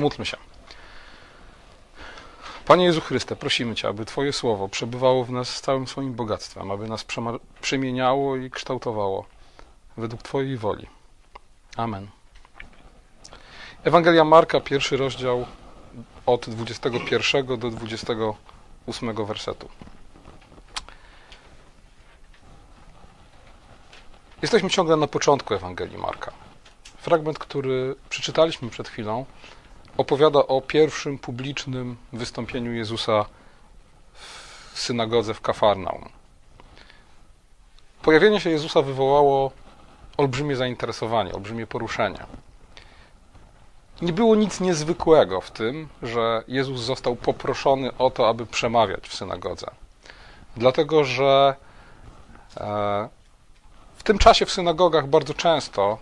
Pomódlmy się. Panie Jezu Chryste, prosimy Cię, aby Twoje słowo przebywało w nas z całym swoim bogactwem, aby nas przemieniało i kształtowało według Twojej woli. Amen. Ewangelia Marka, pierwszy rozdział od 21 do 28 wersetu. Jesteśmy ciągle na początku Ewangelii Marka. Fragment, który przeczytaliśmy przed chwilą, opowiada o pierwszym publicznym wystąpieniu Jezusa w synagodze w Kafarnaum. Pojawienie się Jezusa wywołało olbrzymie zainteresowanie, olbrzymie poruszenie. Nie było nic niezwykłego w tym, że Jezus został poproszony o to, aby przemawiać w synagodze. Dlatego, że e, w tym czasie w synagogach bardzo często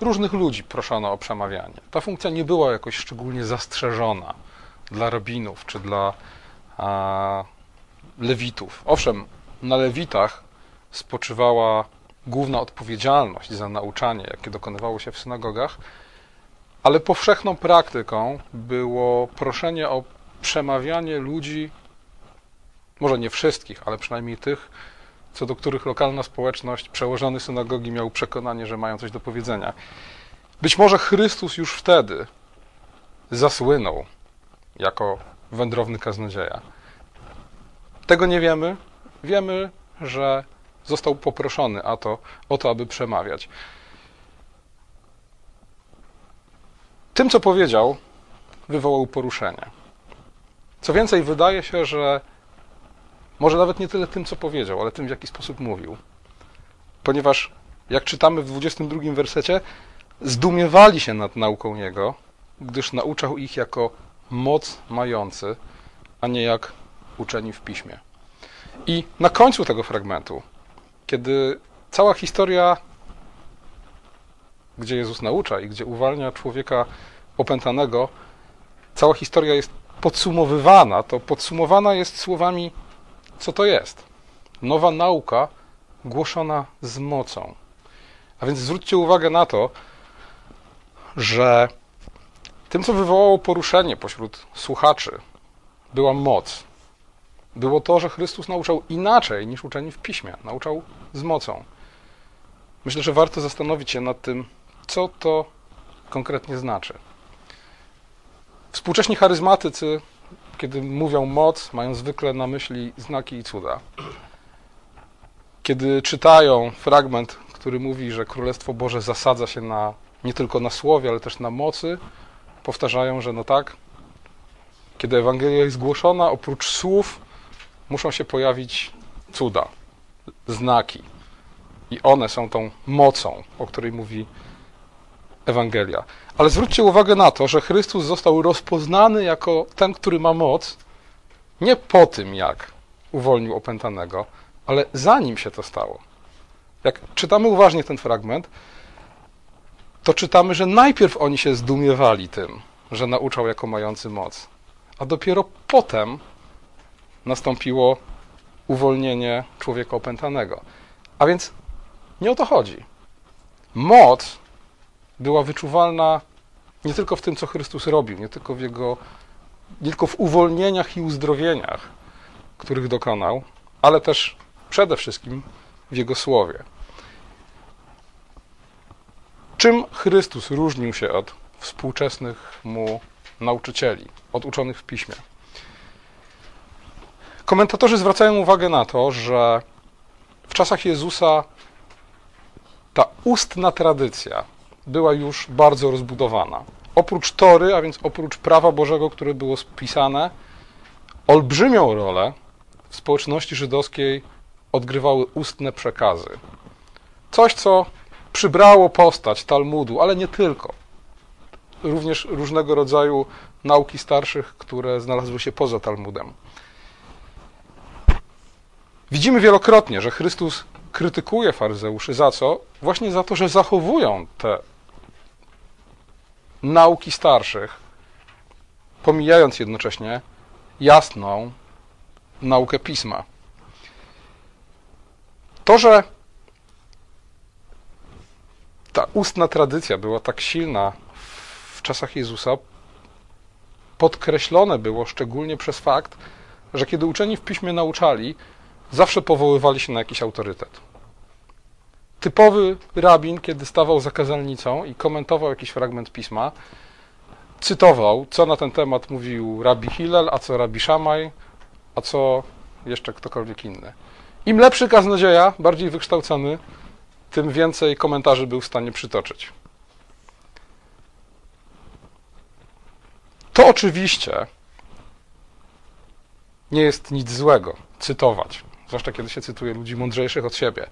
różnych ludzi proszono o przemawianie. Ta funkcja nie była jakoś szczególnie zastrzeżona dla rabinów czy dla a, lewitów. Owszem, na lewitach spoczywała główna odpowiedzialność za nauczanie, jakie dokonywało się w synagogach, ale powszechną praktyką było proszenie o przemawianie ludzi, może nie wszystkich, ale przynajmniej tych, co do których lokalna społeczność, przełożony synagogi miał przekonanie, że mają coś do powiedzenia. Być może Chrystus już wtedy zasłynął jako wędrowny kaznodzieja. Tego nie wiemy. Wiemy, że został poproszony o to, o to, aby przemawiać. Tym, co powiedział, wywołał poruszenie. Co więcej, wydaje się, że może nawet nie tyle tym, co powiedział, ale tym, w jaki sposób mówił. Ponieważ, jak czytamy w 22 wersecie, zdumiewali się nad nauką Jego, gdyż nauczał ich jako moc mający, a nie jak uczeni w piśmie. I na końcu tego fragmentu, kiedy cała historia, gdzie Jezus naucza i gdzie uwalnia człowieka opętanego, cała historia jest podsumowywana, to podsumowana jest słowami co to jest? Nowa nauka głoszona z mocą. A więc zwróćcie uwagę na to, że tym, co wywołało poruszenie pośród słuchaczy, była moc. Było to, że Chrystus nauczał inaczej niż uczeni w piśmie, nauczał z mocą. Myślę, że warto zastanowić się nad tym, co to konkretnie znaczy. Współcześni charyzmatycy kiedy mówią moc, mają zwykle na myśli znaki i cuda. Kiedy czytają fragment, który mówi, że Królestwo Boże zasadza się na, nie tylko na słowie, ale też na mocy, powtarzają, że no tak, kiedy Ewangelia jest głoszona, oprócz słów muszą się pojawić cuda, znaki. I one są tą mocą, o której mówi Ewangelia. Ale zwróćcie uwagę na to, że Chrystus został rozpoznany jako ten, który ma moc, nie po tym, jak uwolnił opętanego, ale zanim się to stało. Jak czytamy uważnie ten fragment, to czytamy, że najpierw oni się zdumiewali tym, że nauczał jako mający moc, a dopiero potem nastąpiło uwolnienie człowieka opętanego. A więc nie o to chodzi. Moc była wyczuwalna nie tylko w tym, co Chrystus robił, nie tylko w Jego, nie tylko w uwolnieniach i uzdrowieniach, których dokonał, ale też przede wszystkim w Jego Słowie. Czym Chrystus różnił się od współczesnych mu nauczycieli, od uczonych w piśmie? Komentatorzy zwracają uwagę na to, że w czasach Jezusa ta ustna tradycja, była już bardzo rozbudowana. Oprócz Tory, a więc oprócz prawa Bożego, które było spisane, olbrzymią rolę w społeczności żydowskiej odgrywały ustne przekazy. Coś, co przybrało postać Talmudu, ale nie tylko. Również różnego rodzaju nauki starszych, które znalazły się poza Talmudem. Widzimy wielokrotnie, że Chrystus krytykuje faryzeuszy za co? Właśnie za to, że zachowują te nauki starszych, pomijając jednocześnie jasną naukę pisma. To, że ta ustna tradycja była tak silna w czasach Jezusa, podkreślone było szczególnie przez fakt, że kiedy uczeni w piśmie nauczali, zawsze powoływali się na jakiś autorytet. Typowy rabin, kiedy stawał za kazalnicą i komentował jakiś fragment pisma, cytował, co na ten temat mówił Rabbi Hillel, a co Rabbi Shammai, a co jeszcze ktokolwiek inny. Im lepszy kaznodzieja, bardziej wykształcony, tym więcej komentarzy był w stanie przytoczyć. To oczywiście nie jest nic złego cytować, zwłaszcza kiedy się cytuje ludzi mądrzejszych od siebie.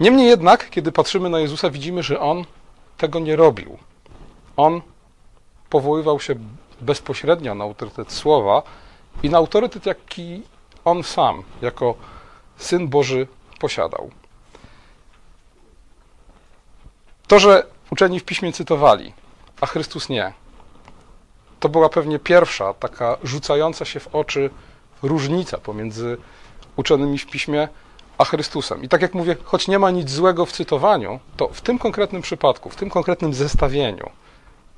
Niemniej jednak, kiedy patrzymy na Jezusa, widzimy, że on tego nie robił. On powoływał się bezpośrednio na autorytet słowa i na autorytet, jaki on sam, jako syn Boży, posiadał. To, że uczeni w piśmie cytowali, a Chrystus nie, to była pewnie pierwsza taka rzucająca się w oczy różnica pomiędzy uczonymi w piśmie a Chrystusem. I tak jak mówię, choć nie ma nic złego w cytowaniu, to w tym konkretnym przypadku, w tym konkretnym zestawieniu,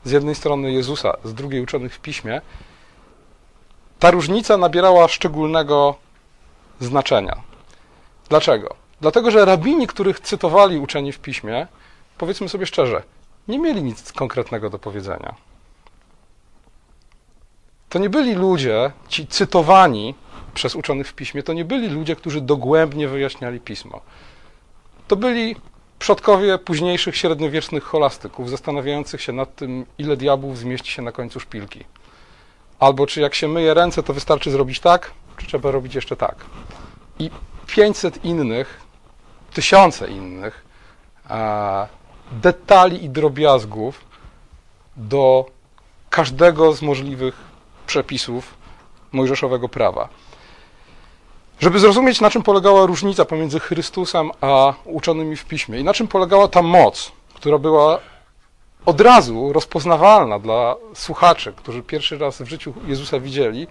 z jednej strony Jezusa, z drugiej uczonych w piśmie, ta różnica nabierała szczególnego znaczenia. Dlaczego? Dlatego, że rabini, których cytowali uczeni w piśmie, powiedzmy sobie szczerze, nie mieli nic konkretnego do powiedzenia. To nie byli ludzie, ci cytowani przez uczonych w piśmie, to nie byli ludzie, którzy dogłębnie wyjaśniali pismo. To byli przodkowie późniejszych średniowiecznych holastyków, zastanawiających się nad tym, ile diabłów zmieści się na końcu szpilki. Albo czy jak się myje ręce, to wystarczy zrobić tak, czy trzeba robić jeszcze tak. I 500 innych, tysiące innych detali i drobiazgów do każdego z możliwych przepisów mojżeszowego prawa. Żeby zrozumieć, na czym polegała różnica pomiędzy Chrystusem a uczonymi w piśmie i na czym polegała ta moc, która była od razu rozpoznawalna dla słuchaczy, którzy pierwszy raz w życiu Jezusa widzieli,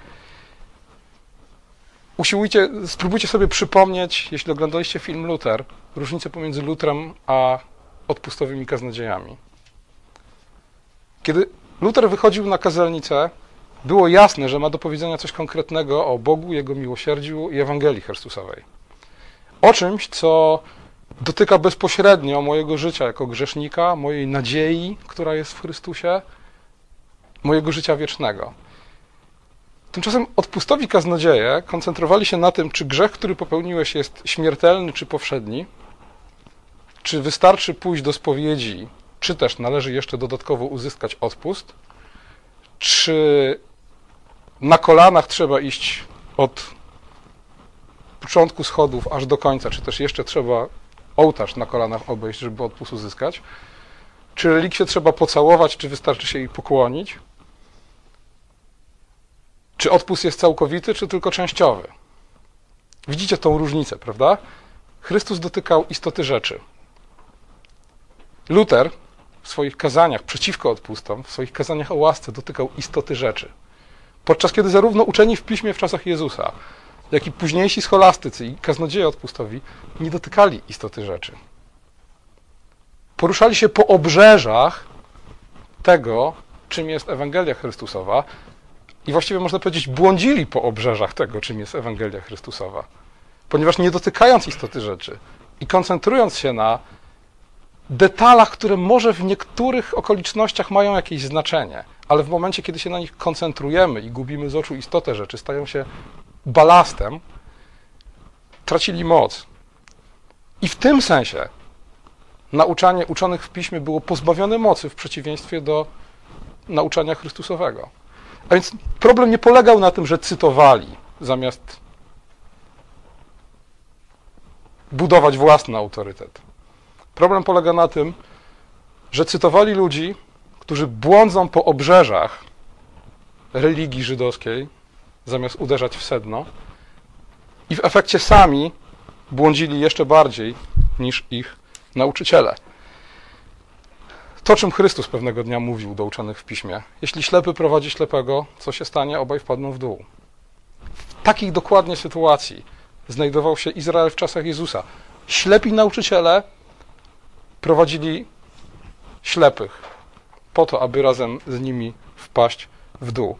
usiłujcie, spróbujcie sobie przypomnieć, jeśli oglądaliście film Luther, różnicę pomiędzy Lutrem a odpustowymi kaznodziejami. Kiedy Luther wychodził na kazelnicę, było jasne, że ma do powiedzenia coś konkretnego o Bogu, Jego miłosierdziu i Ewangelii Chrystusowej. O czymś, co dotyka bezpośrednio mojego życia jako grzesznika, mojej nadziei, która jest w Chrystusie, mojego życia wiecznego. Tymczasem odpustowi kaznodzieje koncentrowali się na tym, czy grzech, który popełniłeś, jest śmiertelny czy powszedni, czy wystarczy pójść do spowiedzi, czy też należy jeszcze dodatkowo uzyskać odpust, czy na kolanach trzeba iść od początku schodów aż do końca, czy też jeszcze trzeba ołtarz na kolanach obejść, żeby odpust uzyskać, czy relikwie trzeba pocałować, czy wystarczy się jej pokłonić, czy odpust jest całkowity, czy tylko częściowy. Widzicie tą różnicę, prawda? Chrystus dotykał istoty rzeczy. Luter w swoich kazaniach przeciwko odpustom, w swoich kazaniach o łasce dotykał istoty rzeczy. Podczas kiedy zarówno uczeni w piśmie w czasach Jezusa, jak i późniejsi scholastycy i kaznodzieje odpustowi nie dotykali istoty rzeczy. Poruszali się po obrzeżach tego, czym jest Ewangelia Chrystusowa i właściwie można powiedzieć, błądzili po obrzeżach tego, czym jest Ewangelia Chrystusowa. Ponieważ nie dotykając istoty rzeczy i koncentrując się na detalach, które może w niektórych okolicznościach mają jakieś znaczenie, ale w momencie, kiedy się na nich koncentrujemy i gubimy z oczu istotę rzeczy, stają się balastem, tracili moc. I w tym sensie nauczanie uczonych w piśmie było pozbawione mocy w przeciwieństwie do nauczania Chrystusowego. A więc problem nie polegał na tym, że cytowali zamiast budować własny autorytet. Problem polega na tym, że cytowali ludzi, którzy błądzą po obrzeżach religii żydowskiej, zamiast uderzać w sedno, i w efekcie sami błądzili jeszcze bardziej niż ich nauczyciele. To, czym Chrystus pewnego dnia mówił do uczonych w piśmie: Jeśli ślepy prowadzi ślepego, co się stanie, obaj wpadną w dół. W takiej dokładnie sytuacji znajdował się Izrael w czasach Jezusa. Ślepi nauczyciele prowadzili ślepych po to, aby razem z nimi wpaść w dół.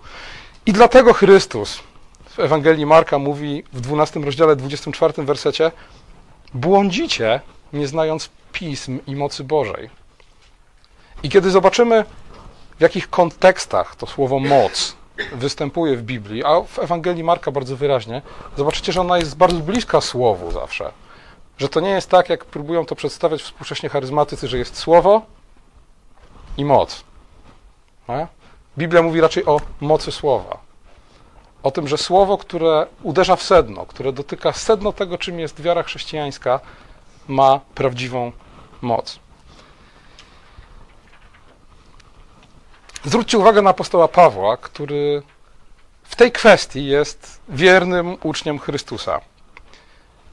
I dlatego Chrystus w Ewangelii Marka mówi w 12 rozdziale, 24 wersecie: Błądzicie, nie znając pism i mocy Bożej. I kiedy zobaczymy, w jakich kontekstach to słowo moc występuje w Biblii, a w Ewangelii Marka bardzo wyraźnie, zobaczycie, że ona jest bardzo bliska słowu zawsze. Że to nie jest tak, jak próbują to przedstawiać współcześnie charyzmatycy, że jest słowo i moc. Nie? Biblia mówi raczej o mocy słowa. O tym, że słowo, które uderza w sedno, które dotyka sedno tego, czym jest wiara chrześcijańska, ma prawdziwą moc. Zwróćcie uwagę na apostoła Pawła, który w tej kwestii jest wiernym uczniem Chrystusa.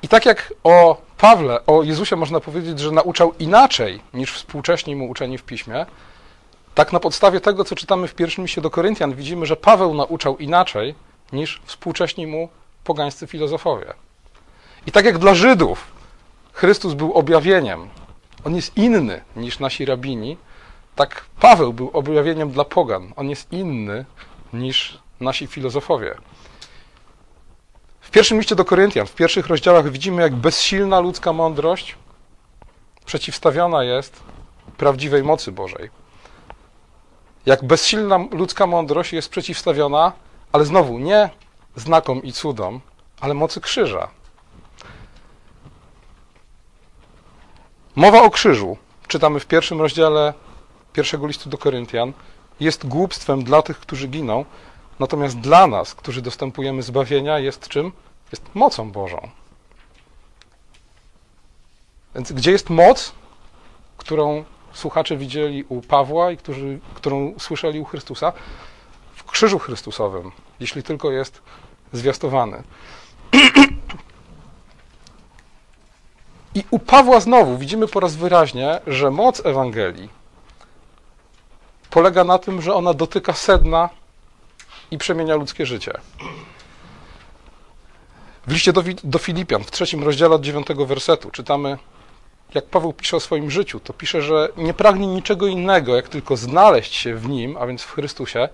I tak jak o Pawle, o Jezusie można powiedzieć, że nauczał inaczej niż współcześni mu uczeni w piśmie, tak na podstawie tego, co czytamy w pierwszym liście do Koryntian, widzimy, że Paweł nauczał inaczej niż współcześni mu pogańscy filozofowie. I tak jak dla Żydów Chrystus był objawieniem, on jest inny niż nasi rabini, tak Paweł był objawieniem dla pogan. On jest inny niż nasi filozofowie. Pierwszym liście do Koryntian, w pierwszych rozdziałach widzimy, jak bezsilna ludzka mądrość przeciwstawiona jest prawdziwej mocy Bożej. Jak bezsilna ludzka mądrość jest przeciwstawiona, ale znowu nie znakom i cudom, ale mocy krzyża. Mowa o krzyżu czytamy w pierwszym rozdziale pierwszego listu do Koryntian, jest głupstwem dla tych, którzy giną, natomiast dla nas, którzy dostępujemy zbawienia, jest czym? Jest mocą Bożą. Więc gdzie jest moc, którą słuchacze widzieli u Pawła i którzy, którą słyszeli u Chrystusa? W krzyżu Chrystusowym, jeśli tylko jest zwiastowany. I u Pawła znowu widzimy po raz wyraźnie, że moc Ewangelii polega na tym, że ona dotyka sedna i przemienia ludzkie życie. W liście do, do Filipian, w trzecim rozdziale od dziewiątego wersetu, czytamy, jak Paweł pisze o swoim życiu, to pisze, że nie pragnie niczego innego, jak tylko znaleźć się w nim, a więc w Chrystusie,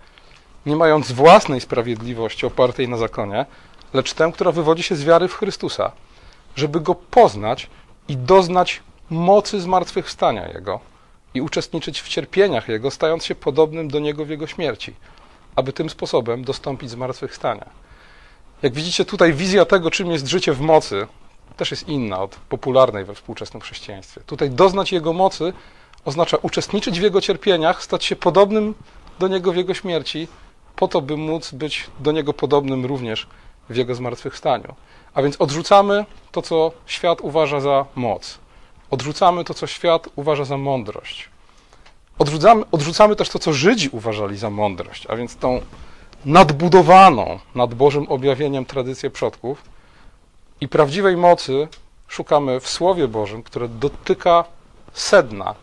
nie mając własnej sprawiedliwości opartej na zakonie, lecz tę, która wywodzi się z wiary w Chrystusa, żeby go poznać i doznać mocy zmartwychwstania Jego i uczestniczyć w cierpieniach Jego, stając się podobnym do Niego w Jego śmierci, aby tym sposobem dostąpić zmartwychwstania. Jak widzicie tutaj wizja tego, czym jest życie w mocy, też jest inna od popularnej we współczesnym chrześcijaństwie. Tutaj doznać Jego mocy oznacza uczestniczyć w Jego cierpieniach, stać się podobnym do Niego w Jego śmierci, po to, by móc być do Niego podobnym również w Jego zmartwychwstaniu. A więc odrzucamy to, co świat uważa za moc. Odrzucamy to, co świat uważa za mądrość. Odrzucamy, odrzucamy też to, co Żydzi uważali za mądrość, a więc tą nadbudowaną nad Bożym objawieniem tradycję przodków i prawdziwej mocy szukamy w Słowie Bożym, które dotyka sedna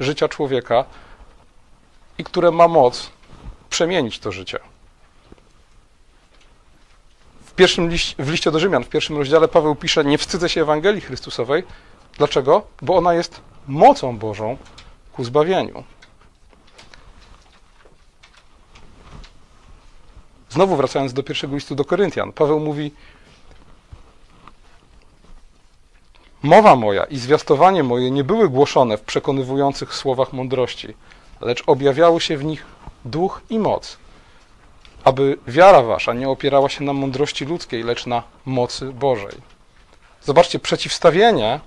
życia człowieka i które ma moc przemienić to życie. W, pierwszym liście, w liście do Rzymian, w pierwszym rozdziale Paweł pisze: Nie wstydzę się Ewangelii Chrystusowej, Dlaczego? Bo ona jest mocą Bożą ku zbawieniu. Znowu wracając do pierwszego listu do Koryntian, Paweł mówi: Mowa moja i zwiastowanie moje nie były głoszone w przekonywujących słowach mądrości, lecz objawiały się w nich duch i moc, aby wiara wasza nie opierała się na mądrości ludzkiej, lecz na mocy Bożej. Zobaczcie, przeciwstawienie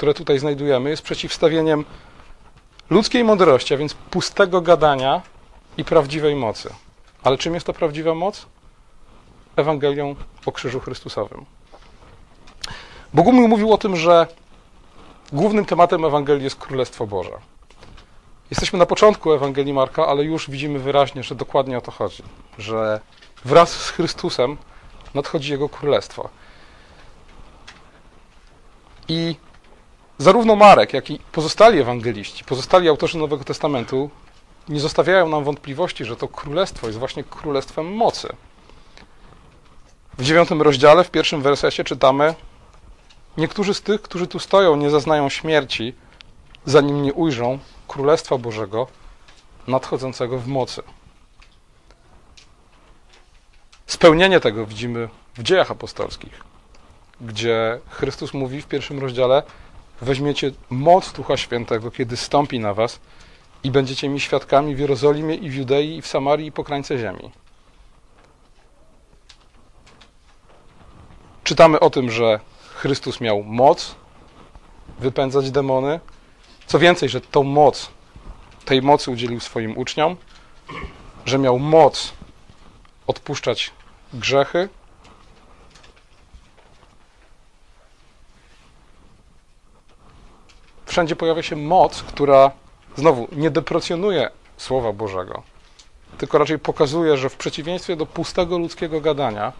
które tutaj znajdujemy, jest przeciwstawieniem ludzkiej mądrości, a więc pustego gadania i prawdziwej mocy. Ale czym jest to prawdziwa moc? Ewangelią o krzyżu Chrystusowym. Bogumił mówił o tym, że głównym tematem Ewangelii jest Królestwo Boże. Jesteśmy na początku Ewangelii Marka, ale już widzimy wyraźnie, że dokładnie o to chodzi. Że wraz z Chrystusem nadchodzi Jego Królestwo. I zarówno Marek, jak i pozostali ewangeliści, pozostali autorzy Nowego Testamentu nie zostawiają nam wątpliwości, że to królestwo jest właśnie królestwem mocy. W dziewiątym rozdziale, w pierwszym wersecie czytamy: Niektórzy z tych, którzy tu stoją, nie zaznają śmierci, zanim nie ujrzą Królestwa Bożego nadchodzącego w mocy. Spełnienie tego widzimy w dziejach apostolskich, gdzie Chrystus mówi w pierwszym rozdziale: Weźmiecie moc Ducha Świętego, kiedy stąpi na Was, i będziecie mi świadkami w Jerozolimie i w Judei, i w Samarii, i po krańce ziemi. Czytamy o tym, że Chrystus miał moc wypędzać demony. Co więcej, że tą moc, tej mocy udzielił swoim uczniom, że miał moc odpuszczać grzechy. Wszędzie pojawia się moc, która znowu nie deprecjonuje Słowa Bożego, tylko raczej pokazuje, że w przeciwieństwie do pustego ludzkiego gadania,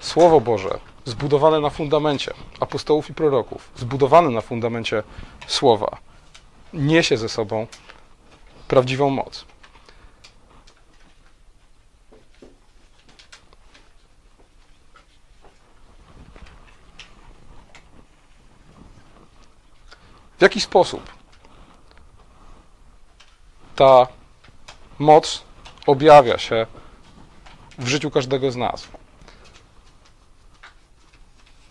Słowo Boże, zbudowane na fundamencie apostołów i proroków, zbudowane na fundamencie Słowa, niesie ze sobą prawdziwą moc. Jaki sposób ta moc objawia się w życiu każdego z nas?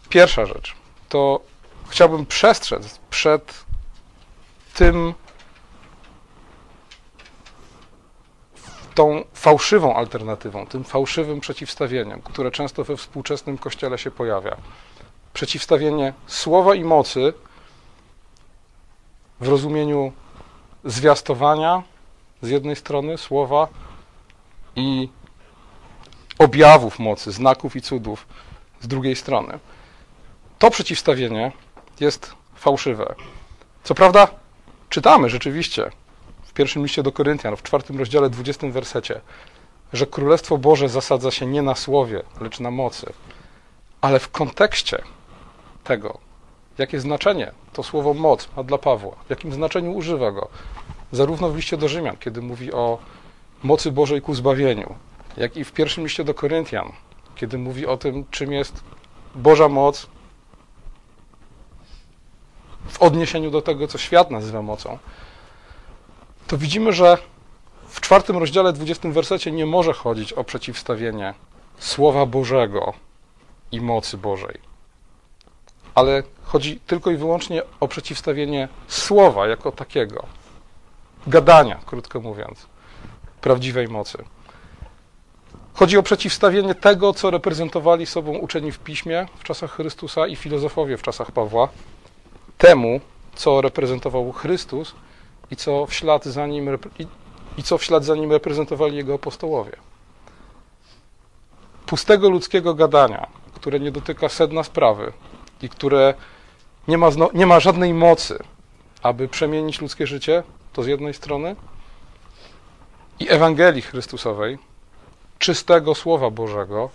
Pierwsza rzecz to chciałbym przestrzec przed tym, tą fałszywą alternatywą, tym fałszywym przeciwstawieniem, które często we współczesnym kościele się pojawia. Przeciwstawienie słowa i mocy w rozumieniu zwiastowania z jednej strony słowa i objawów mocy, znaków i cudów z drugiej strony. To przeciwstawienie jest fałszywe. Co prawda, czytamy rzeczywiście w pierwszym liście do Koryntian, w czwartym rozdziale, dwudziestym wersecie, że Królestwo Boże zasadza się nie na słowie, lecz na mocy. Ale w kontekście tego, jakie znaczenie to słowo moc ma dla Pawła, w jakim znaczeniu używa go, zarówno w liście do Rzymian, kiedy mówi o mocy Bożej ku zbawieniu, jak i w pierwszym liście do Koryntian, kiedy mówi o tym, czym jest Boża moc w odniesieniu do tego, co świat nazywa mocą, to widzimy, że w czwartym rozdziale, dwudziestym wersecie nie może chodzić o przeciwstawienie Słowa Bożego i mocy Bożej ale chodzi tylko i wyłącznie o przeciwstawienie słowa jako takiego, gadania, krótko mówiąc, prawdziwej mocy. Chodzi o przeciwstawienie tego, co reprezentowali sobą uczeni w piśmie w czasach Chrystusa i filozofowie w czasach Pawła, temu, co reprezentował Chrystus i co w ślad za nim, i, i co w ślad za nim reprezentowali jego apostołowie. Pustego ludzkiego gadania, które nie dotyka sedna sprawy, i które nie ma, nie ma żadnej mocy, aby przemienić ludzkie życie, to z jednej strony, i Ewangelii Chrystusowej, czystego Słowa Bożego,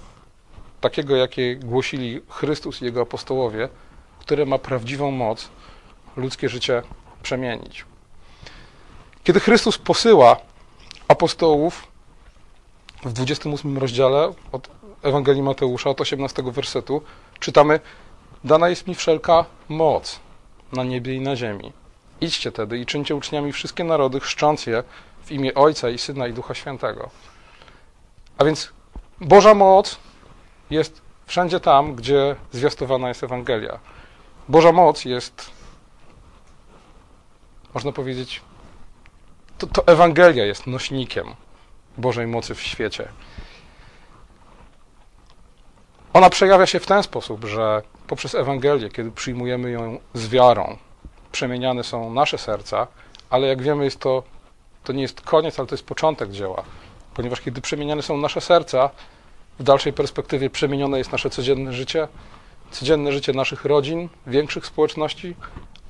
takiego, jakie głosili Chrystus i Jego apostołowie, które ma prawdziwą moc ludzkie życie przemienić. Kiedy Chrystus posyła apostołów w 28 rozdziale od Ewangelii Mateusza, od 18 wersetu, czytamy: Dana jest mi wszelka moc na niebie i na ziemi. Idźcie tedy i czyńcie uczniami wszystkie narody, chrzcząc je w imię Ojca i Syna i Ducha Świętego. A więc Boża moc jest wszędzie tam, gdzie zwiastowana jest Ewangelia. Boża moc jest, można powiedzieć, to, to Ewangelia jest nośnikiem Bożej mocy w świecie. Ona przejawia się w ten sposób, że poprzez Ewangelię, kiedy przyjmujemy ją z wiarą, przemieniane są nasze serca, ale jak wiemy, jest to, to nie jest koniec, ale to jest początek dzieła. Ponieważ kiedy przemieniane są nasze serca, w dalszej perspektywie przemienione jest nasze codzienne życie, codzienne życie naszych rodzin, większych społeczności,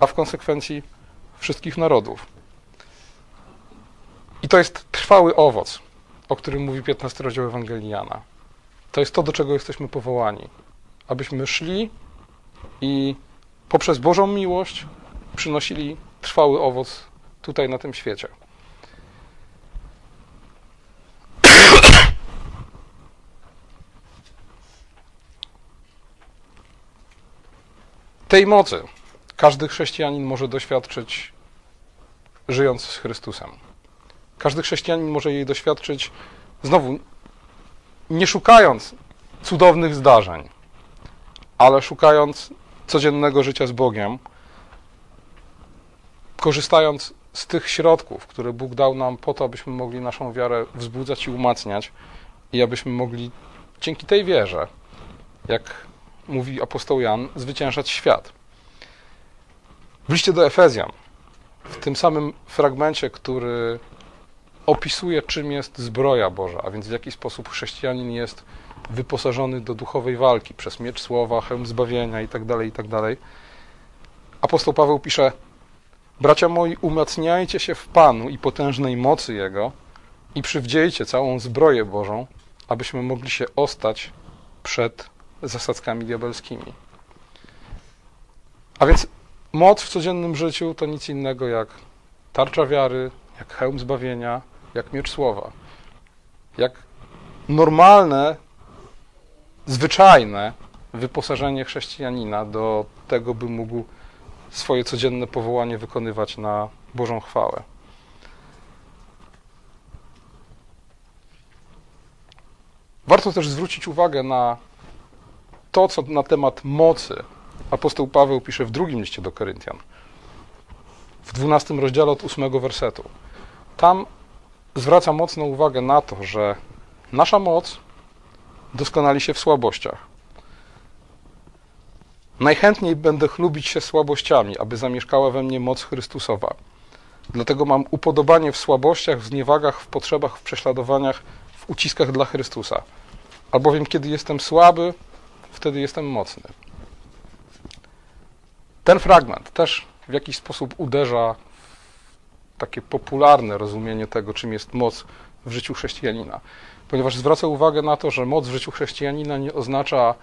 a w konsekwencji wszystkich narodów. I to jest trwały owoc, o którym mówi 15 rozdział Ewangelii Jana. To jest to, do czego jesteśmy powołani. Abyśmy szli i poprzez Bożą miłość przynosili trwały owoc tutaj na tym świecie. Tej mocy każdy chrześcijanin może doświadczyć żyjąc z Chrystusem. Każdy chrześcijanin może jej doświadczyć, znowu, nie szukając cudownych zdarzeń, ale szukając codziennego życia z Bogiem, korzystając z tych środków, które Bóg dał nam po to, abyśmy mogli naszą wiarę wzbudzać i umacniać i abyśmy mogli dzięki tej wierze, jak mówi apostoł Jan, zwyciężać świat. W do Efezjan, w tym samym fragmencie, który opisuje, czym jest zbroja Boża, a więc w jaki sposób chrześcijanin jest wyposażony do duchowej walki przez miecz słowa, hełm zbawienia itd., tak itd. Tak apostoł Paweł pisze: Bracia moi, umacniajcie się w Panu i potężnej mocy Jego i przywdziejcie całą zbroję Bożą, abyśmy mogli się ostać przed zasadzkami diabelskimi. A więc moc w codziennym życiu to nic innego jak tarcza wiary, jak hełm zbawienia, jak miecz słowa. Jak normalne, zwyczajne wyposażenie chrześcijanina do tego, by mógł swoje codzienne powołanie wykonywać na Bożą chwałę. Warto też zwrócić uwagę na to, co na temat mocy apostoł Paweł pisze w drugim liście do Koryntian, w 12 rozdziale od 8 wersetu. Tam zwraca mocną uwagę na to, że nasza moc doskonali się w słabościach. Najchętniej będę chlubić się słabościami, aby zamieszkała we mnie moc Chrystusowa. Dlatego mam upodobanie w słabościach, w zniewagach, w potrzebach, w prześladowaniach, w uciskach dla Chrystusa. Albowiem, kiedy jestem słaby, wtedy jestem mocny. Ten fragment też w jakiś sposób uderza w takie popularne rozumienie tego, czym jest moc w życiu chrześcijanina, ponieważ zwraca uwagę na to, że moc w życiu chrześcijanina nie oznacza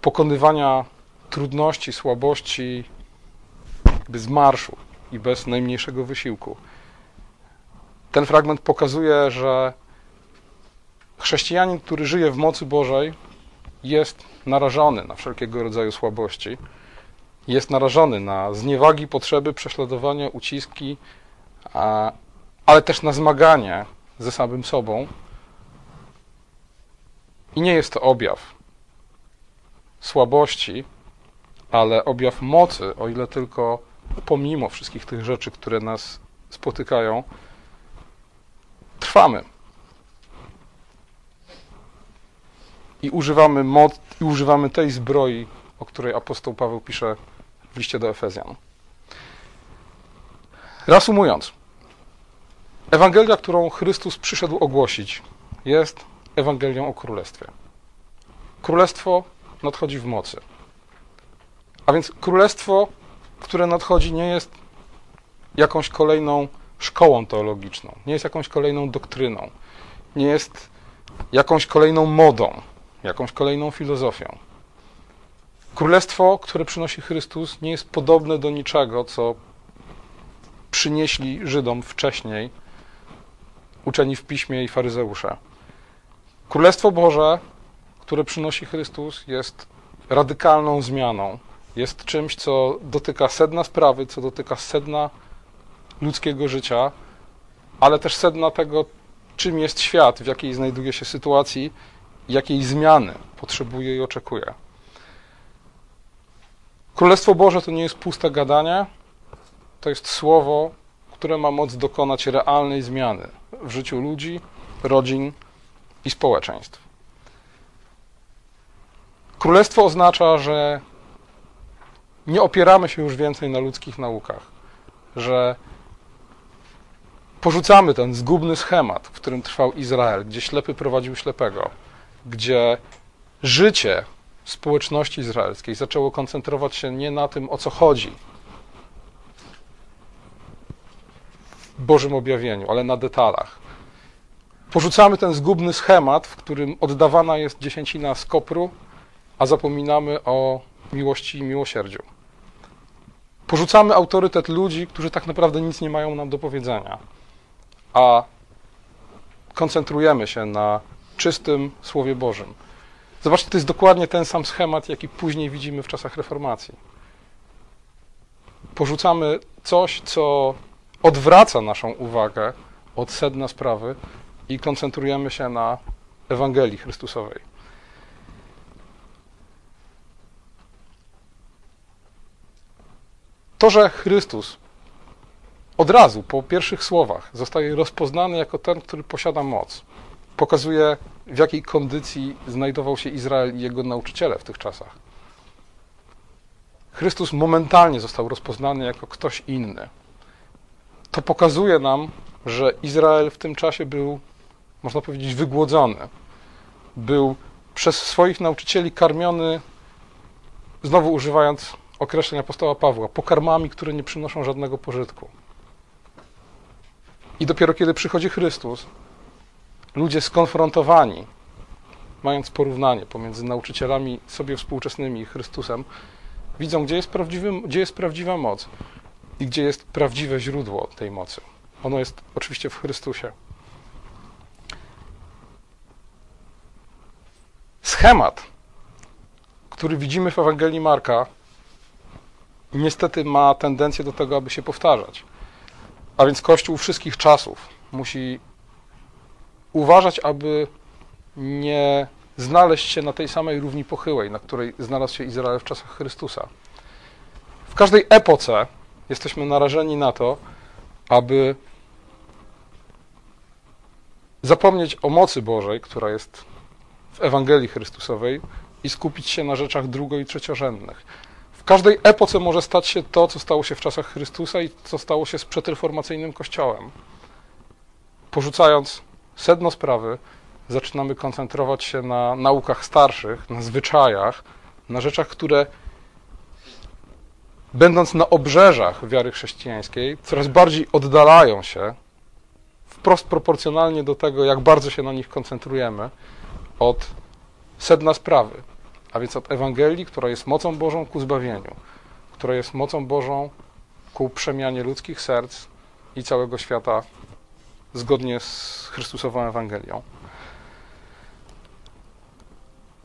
pokonywania trudności, słabości z marszu i bez najmniejszego wysiłku. Ten fragment pokazuje, że chrześcijanin, który żyje w mocy Bożej, jest narażony na wszelkiego rodzaju słabości, jest narażony na zniewagi, potrzeby, prześladowania, uciski, ale też na zmaganie ze samym sobą. I nie jest to objaw słabości, ale objaw mocy, o ile tylko pomimo wszystkich tych rzeczy, które nas spotykają, trwamy. I używamy, moc, i używamy tej zbroi, o której apostoł Paweł pisze w liście do Efezjan. Reasumując, Ewangelia, którą Chrystus przyszedł ogłosić, jest Ewangelią o Królestwie. Królestwo nadchodzi w mocy. A więc królestwo, które nadchodzi, nie jest jakąś kolejną szkołą teologiczną, nie jest jakąś kolejną doktryną, nie jest jakąś kolejną modą, jakąś kolejną filozofią. Królestwo, które przynosi Chrystus, nie jest podobne do niczego, co przynieśli Żydom wcześniej uczeni w piśmie i faryzeusze. Królestwo Boże, które przynosi Chrystus, jest radykalną zmianą jest czymś, co dotyka sedna sprawy, co dotyka sedna ludzkiego życia, ale też sedna tego, czym jest świat, w jakiej znajduje się sytuacji, jakiej zmiany potrzebuje i oczekuje. Królestwo Boże to nie jest puste gadanie, to jest słowo, które ma moc dokonać realnej zmiany w życiu ludzi, rodzin i społeczeństw. Królestwo oznacza, że nie opieramy się już więcej na ludzkich naukach, że porzucamy ten zgubny schemat, w którym trwał Izrael, gdzie ślepy prowadził ślepego, gdzie życie społeczności izraelskiej zaczęło koncentrować się nie na tym, o co chodzi w Bożym objawieniu, ale na detalach. Porzucamy ten zgubny schemat, w którym oddawana jest dziesięcina z kopru, a zapominamy o miłości i miłosierdziu. Porzucamy autorytet ludzi, którzy tak naprawdę nic nie mają nam do powiedzenia, a koncentrujemy się na czystym Słowie Bożym. Zobaczcie, to jest dokładnie ten sam schemat, jaki później widzimy w czasach reformacji. Porzucamy coś, co odwraca naszą uwagę od sedna sprawy i koncentrujemy się na Ewangelii Chrystusowej. To, że Chrystus od razu po pierwszych słowach zostaje rozpoznany jako ten, który posiada moc, pokazuje w jakiej kondycji znajdował się Izrael i jego nauczyciele w tych czasach. Chrystus momentalnie został rozpoznany jako ktoś inny. To pokazuje nam, że Izrael w tym czasie był, można powiedzieć, wygłodzony. Był przez swoich nauczycieli karmiony, znowu używając określeń apostoła Pawła, pokarmami, które nie przynoszą żadnego pożytku. I dopiero kiedy przychodzi Chrystus, ludzie skonfrontowani, mając porównanie pomiędzy nauczycielami sobie współczesnymi i Chrystusem, widzą, gdzie jest, prawdziwy, gdzie jest prawdziwa moc i gdzie jest prawdziwe źródło tej mocy. Ono jest oczywiście w Chrystusie. Schemat, który widzimy w Ewangelii Marka, niestety ma tendencję do tego, aby się powtarzać. A więc Kościół wszystkich czasów musi uważać, aby nie znaleźć się na tej samej równi pochyłej, na której znalazł się Izrael w czasach Chrystusa. W każdej epoce jesteśmy narażeni na to, aby zapomnieć o mocy Bożej, która jest w Ewangelii Chrystusowej i skupić się na rzeczach drugo- i trzeciorzędnych. W każdej epoce może stać się to, co stało się w czasach Chrystusa i co stało się z przedreformacyjnym Kościołem. Porzucając sedno sprawy, zaczynamy koncentrować się na naukach starszych, na zwyczajach, na rzeczach, które będąc na obrzeżach wiary chrześcijańskiej, coraz bardziej oddalają się wprost proporcjonalnie do tego, jak bardzo się na nich koncentrujemy, od sedna sprawy, a więc od Ewangelii, która jest mocą Bożą ku zbawieniu, która jest mocą Bożą ku przemianie ludzkich serc i całego świata zgodnie z Chrystusową Ewangelią.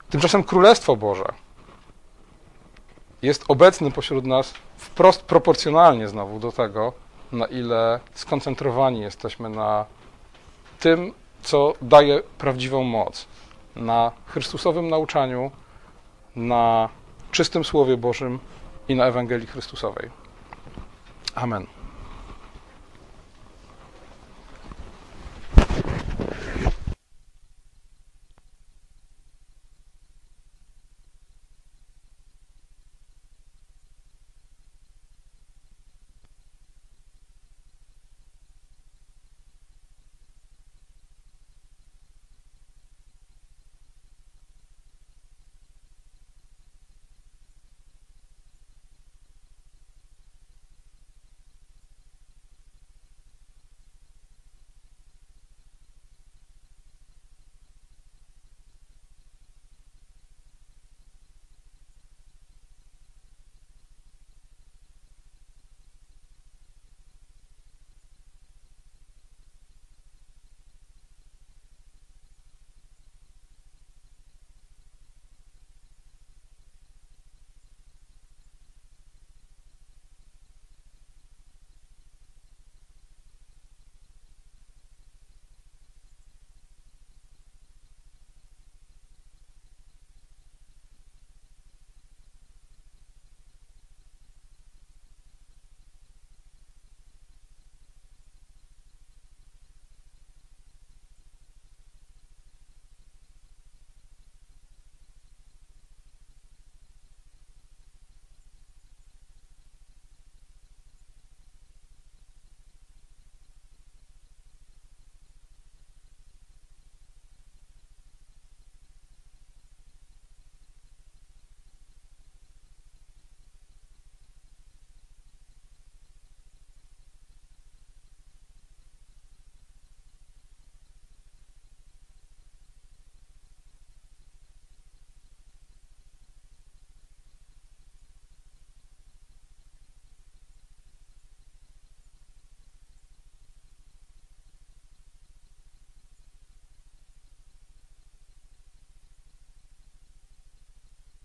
Tymczasem Królestwo Boże jest obecny pośród nas wprost proporcjonalnie znowu do tego, na ile skoncentrowani jesteśmy na tym, co daje prawdziwą moc, na Chrystusowym nauczaniu, na czystym Słowie Bożym i na Ewangelii Chrystusowej. Amen.